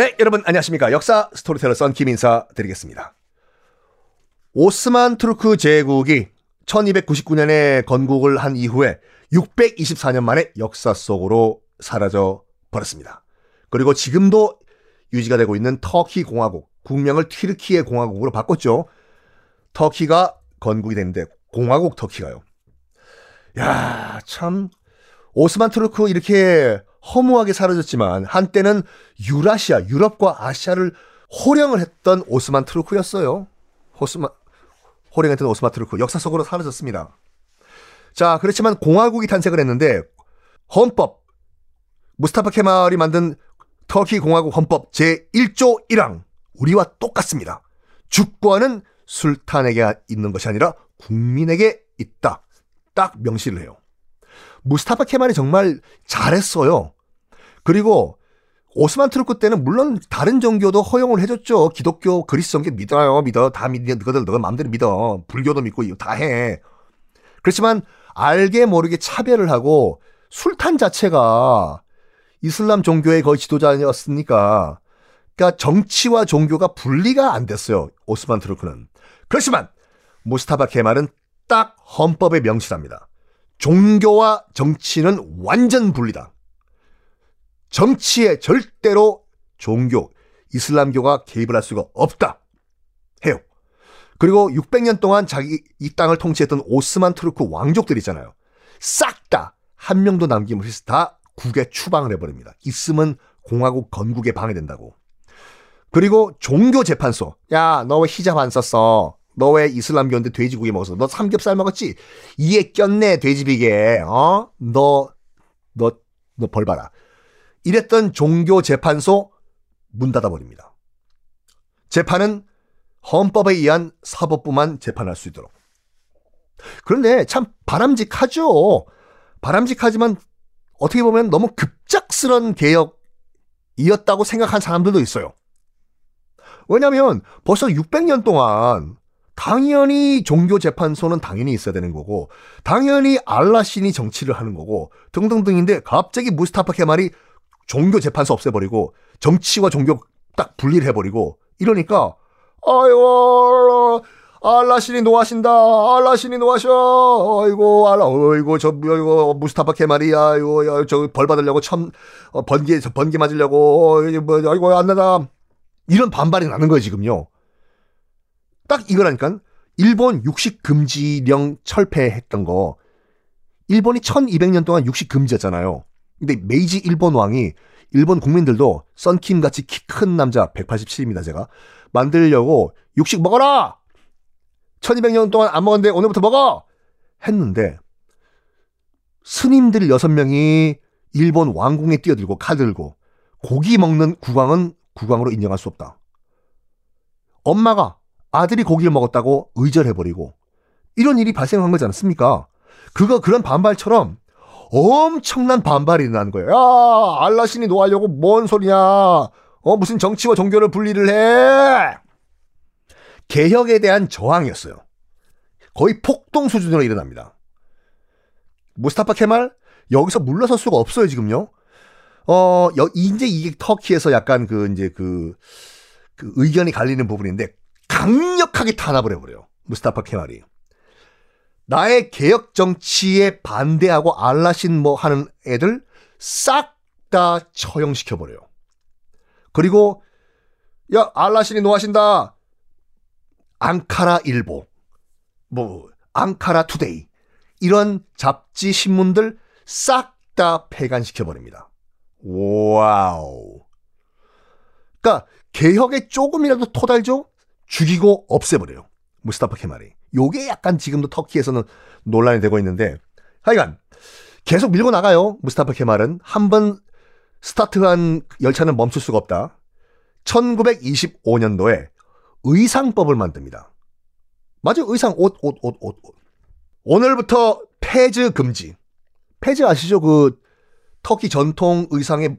네, 여러분 안녕하십니까. 역사 스토리텔러 썬킴 인사 드리겠습니다. 오스만 투르크 제국이 1299년에 건국을 한 이후에 624년 만에 역사 속으로 사라져 버렸습니다. 그리고 지금도 유지가 되고 있는 터키 공화국, 국명을 튀르키예 공화국으로 바꿨죠. 터키가 건국이 됐는데 공화국 터키가요. 야, 참 오스만 투르크 이렇게 허무하게 사라졌지만 한때는 유라시아, 유럽과 아시아를 호령을 했던 오스만 투르크였어요. 호스만 호령했던 오스만 투르크 역사 속으로 사라졌습니다. 자, 그렇지만 공화국이 탄생을 했는데 헌법 무스타파 케말이 만든 터키 공화국 헌법 제1조 1항 우리와 똑같습니다. 주권은 술탄에게 있는 것이 아니라 국민에게 있다. 딱 명시를 해요. 무스타파 케말이 정말 잘했어요. 그리고 오스만 트루크 때는 물론 다른 종교도 허용을 해줬죠. 기독교, 그리스 종교 믿어요. 믿어. 다 믿어. 너희들 너가 마음대로 믿어. 불교도 믿고 다 해. 그렇지만 알게 모르게 차별을 하고 술탄 자체가 이슬람 종교의 거의 지도자였으니까 그러니까 정치와 종교가 분리가 안 됐어요. 오스만 트루크는. 그렇지만 무스타파 케말은 딱 헌법에 명시합니다. 종교와 정치는 완전 분리다. 정치에 절대로 종교, 이슬람교가 개입을 할 수가 없다. 해요. 그리고 600년 동안 자기 이 땅을 통치했던 오스만 투르크 왕족들 있잖아요. 싹 다 한 명도 남김없이 다 국에 추방을 해버립니다. 있으면 공화국 건국에 방해된다고. 그리고 종교 재판소. 야, 너 왜 히잡 안 썼어? 너 왜 이슬람교인데 돼지고기 먹었어? 너 삼겹살 먹었지? 이에 꼈네, 돼지비계. 어? 너, 너, 너벌 봐라. 이랬던 종교 재판소 문 닫아버립니다. 재판은 헌법에 의한 사법부만 재판할 수 있도록. 그런데 참 바람직하죠. 바람직하지만 어떻게 보면 너무 급작스런 개혁이었다고 생각한 사람들도 있어요. 왜냐하면 벌써 600년 동안 당연히 종교재판소는 당연히 있어야 되는 거고, 당연히 알라신이 정치를 하는 거고, 등등등인데 갑자기 무스타파 케말이 종교재판소 없애버리고, 정치와 종교 딱 분리를 해버리고, 이러니까, 아이고, 알라신이 노하신다. 알라신이 노하셔. 아이고, 알라, 어이고, 저, 이거, 무스타파 케말이야. 이거, 저, 벌 받으려고 참, 어, 번개, 번개 맞으려고, 아이고, 안 나다. 이런 반발이 나는 거예요, 지금요. 딱 이거라니까. 일본 육식 금지령 철폐했던 거. 일본이 1200년 동안 육식 금지였잖아요. 근데 메이지 일본 왕이 일본 국민들도 썬킴 같이 키 큰 남자 187입니다, 제가. 만들려고 육식 먹어라! 1200년 동안 안 먹었는데 오늘부터 먹어! 했는데 스님들 6명이 일본 왕궁에 뛰어들고 칼 들고 고기 먹는 국왕은 국왕으로 인정할 수 없다. 엄마가 아들이 고기를 먹었다고 의절해버리고 이런 일이 발생한 거지 않습니까? 그거 그런 반발처럼 엄청난 반발이 일어나는 거예요. 야, 알라신이 노하려고 뭔 소리냐? 어, 무슨 정치와 종교를 분리를 해? 개혁에 대한 저항이었어요. 거의 폭동 수준으로 일어납니다. 무스타파 케말 여기서 물러설 수가 없어요 지금요. 어, 여, 이제 이게 터키에서 약간 그 이제 그, 그 의견이 갈리는 부분인데 강력하게 탄압을 해버려요. 무스타파 케말이. 나의 개혁 정치에 반대하고 알라신 뭐 하는 애들 싹 다 처형시켜버려요. 그리고 야 알라신이 노하신다. 앙카라 일보, 뭐 앙카라 투데이 이런 잡지 신문들 싹 다 폐간시켜 버립니다. 와우. 그러니까 개혁에 조금이라도 토달죠? 죽이고 없애버려요. 무스타파 케말이. 요게 약간 지금도 터키에서는 논란이 되고 있는데 하여간 계속 밀고 나가요. 무스타파 케말은 한 번 스타트한 열차는 멈출 수가 없다. 1925년도에 의상법을 만듭니다. 맞아요. 의상 옷, 옷, 옷, 옷, 옷. 오늘부터 폐즈 금지. 폐즈 아시죠? 그 터키 전통 의상에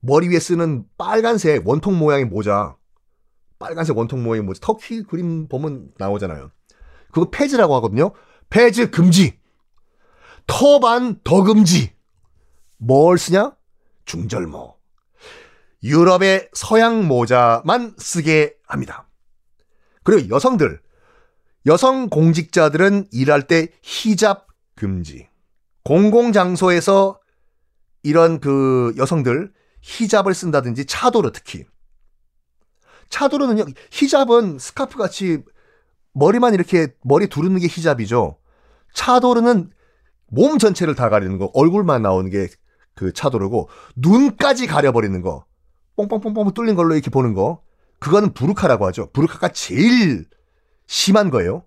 머리 위에 쓰는 빨간색 원통 모양의 모자. 빨간색 원통 모양의 모자. 터키 그림 보면 나오잖아요. 그거 폐즈라고 하거든요. 폐즈 금지. 터반 더 금지. 뭘 쓰냐? 중절모. 유럽의 서양 모자만 쓰게 합니다. 그리고 여성들, 여성 공직자들은 일할 때 히잡 금지. 공공장소에서 이런 그 여성들 히잡을 쓴다든지 차도르 특히. 차도르는요, 히잡은 스카프 같이 머리만 이렇게 머리 두르는 게 히잡이죠. 차도르는 몸 전체를 다 가리는 거, 얼굴만 나오는 게 그 차도르고 눈까지 가려버리는 거, 뽕뽕뽕뽕 뚫린 걸로 이렇게 보는 거, 그거는 부르카라고 하죠. 부르카가 제일 심한 거예요.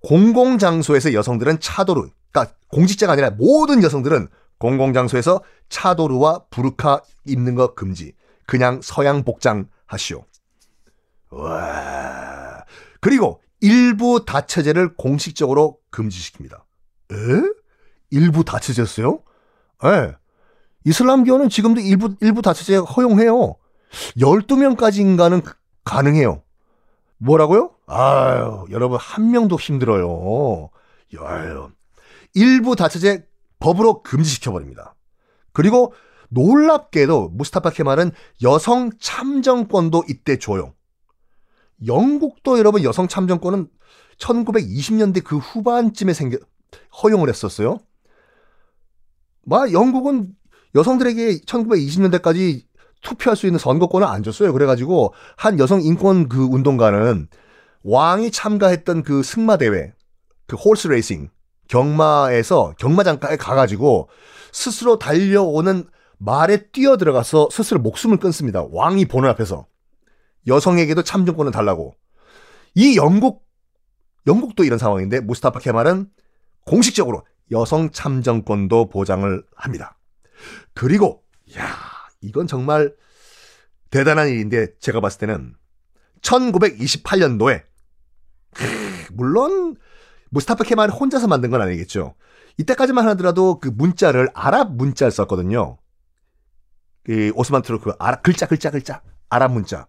공공 장소에서 여성들은 차도르, 그러니까 공직자가 아니라 모든 여성들은 공공 장소에서 차도르와 부르카 입는 거 금지. 그냥 서양 복장 하시오. 와. 그리고 일부 다처제를 공식적으로 금지시킵니다. 에? 일부 다처제였어요? 예. 이슬람교는 지금도 일부, 일부 다처제 허용해요. 12명까지인가는 가능해요. 뭐라고요? 아유, 여러분, 한 명도 힘들어요. 아유. 일부 다처제 법으로 금지시켜버립니다. 그리고 놀랍게도 무스타파 케말은 여성 참정권도 이때 줘요. 영국도 여러분 여성 참정권은 1920년대 그 후반쯤에 생겨 허용을 했었어요. 막 영국은 여성들에게 1920년대까지 투표할 수 있는 선거권을 안 줬어요. 그래가지고 한 여성 인권 그 운동가는 왕이 참가했던 그 승마 대회, 그 홀스 레이싱 경마에서 경마장가에 가가지고 스스로 달려오는 말에 뛰어 들어가서 스스로 목숨을 끊습니다. 왕이 보는 앞에서 여성에게도 참정권을 달라고. 이 영국 영국도 이런 상황인데 무스타파 케말은 공식적으로 여성 참정권도 보장을 합니다. 그리고 야 이건 정말 대단한 일인데 제가 봤을 때는 1928년도에 물론 무스타파 케말 혼자서 만든 건 아니겠죠. 이때까지만 하더라도 그 문자를 아랍 문자를 썼거든요. 그 오스만 투르크 아랍 글자 글자 글자 아랍 문자.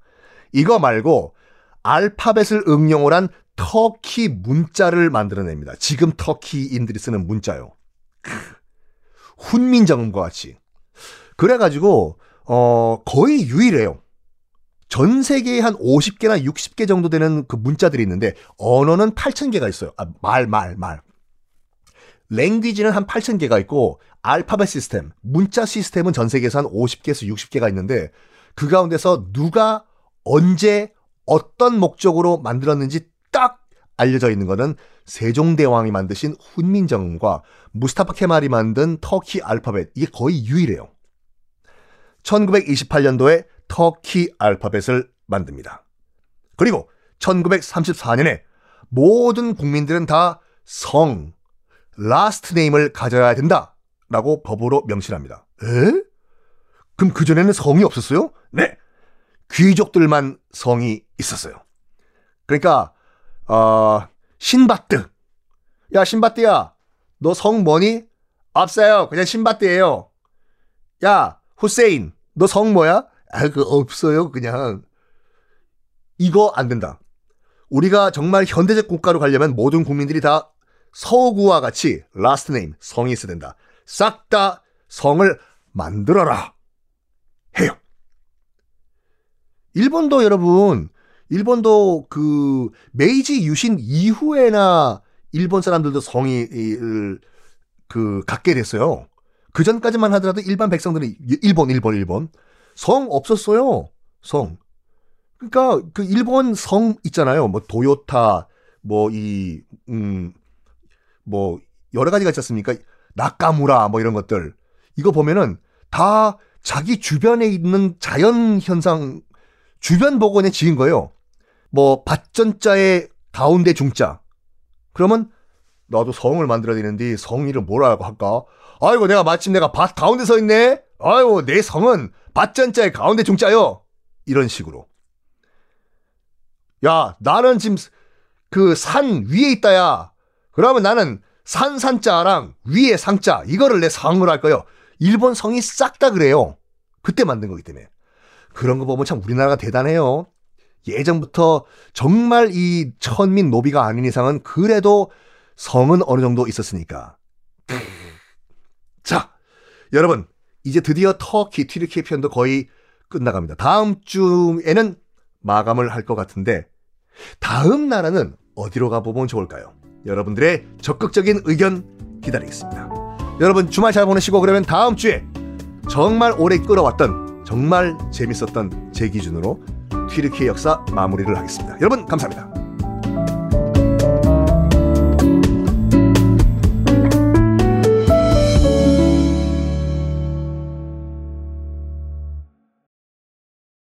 이거 말고 알파벳을 응용을 한 터키 문자를 만들어냅니다. 지금 터키인들이 쓰는 문자요. 훈민정음과 같이. 그래가지고 어 거의 유일해요. 전 세계에 한 50개나 60개 정도 되는 그 문자들이 있는데 언어는 8,000개가 있어요. 아, 말, 말, 말. 랭귀지는 한 8,000개가 있고 알파벳 시스템, 문자 시스템은 전 세계에서 한 50개에서 60개가 있는데 그 가운데서 누가 언제 어떤 목적으로 만들었는지 딱 알려져 있는 것은 세종대왕이 만드신 훈민정음과 무스타파 케말이 만든 터키 알파벳 이게 거의 유일해요. 1928년도에 터키 알파벳을 만듭니다. 그리고 1934년에 모든 국민들은 다 성, last name을 가져야 된다 라고 법으로 명시합니다. 에? 그럼 그전에는 성이 없었어요? 네. 귀족들만 성이 있었어요. 그러니까 어, 신바트. 야, 신바트야. 너 성 뭐니? 없어요. 그냥 신바트예요. 야, 후세인. 너 성 뭐야? 아, 그 없어요. 그냥 이거 안 된다. 우리가 정말 현대적 국가로 가려면 모든 국민들이 다 서구와 같이 last name 성이 있어야 된다. 싹 다 성을 만들어라. 해요. 일본도 여러분, 일본도 그 메이지 유신 이후에나 일본 사람들도 성을 그 갖게 됐어요. 그 전까지만 하더라도 일반 백성들이 일본, 일본, 일본 성 없었어요. 성. 그러니까 그 일본 성 있잖아요. 뭐 도요타, 뭐 이 음 뭐 여러 가지가 있지 않습니까? 나카무라 뭐 이런 것들. 이거 보면은 다 자기 주변에 있는 자연 현상 주변 복원에 지은 거예요. 뭐 밭전자의 가운데 중자. 그러면 나도 성을 만들어야 되는데 성 이름 뭐라고 할까? 아이고 내가 마침 내가 밭 가운데 서 있네. 아이고 내 성은 밭전자의 가운데 중자요. 이런 식으로. 야, 나는 지금 그 산 위에 있다야. 그러면 나는 산산자랑 위에 상자 이거를 내 성으로 할 거요. 일본 성이 싹 다 그래요. 그때 만든 거기 때문에. 그런 거 보면 참 우리나라가 대단해요. 예전부터 정말 이 천민 노비가 아닌 이상은 그래도 성은 어느 정도 있었으니까. 자, 여러분 이제 드디어 터키 튀르키예 편도 거의 끝나갑니다. 다음 주에는 마감을 할 것 같은데 다음 나라는 어디로 가보면 좋을까요? 여러분들의 적극적인 의견 기다리겠습니다. 여러분 주말 잘 보내시고 그러면 다음 주에 정말 오래 끌어왔던 정말 재밌었던 제 기준으로 튀르키의 역사 마무리를 하겠습니다. 여러분 감사합니다.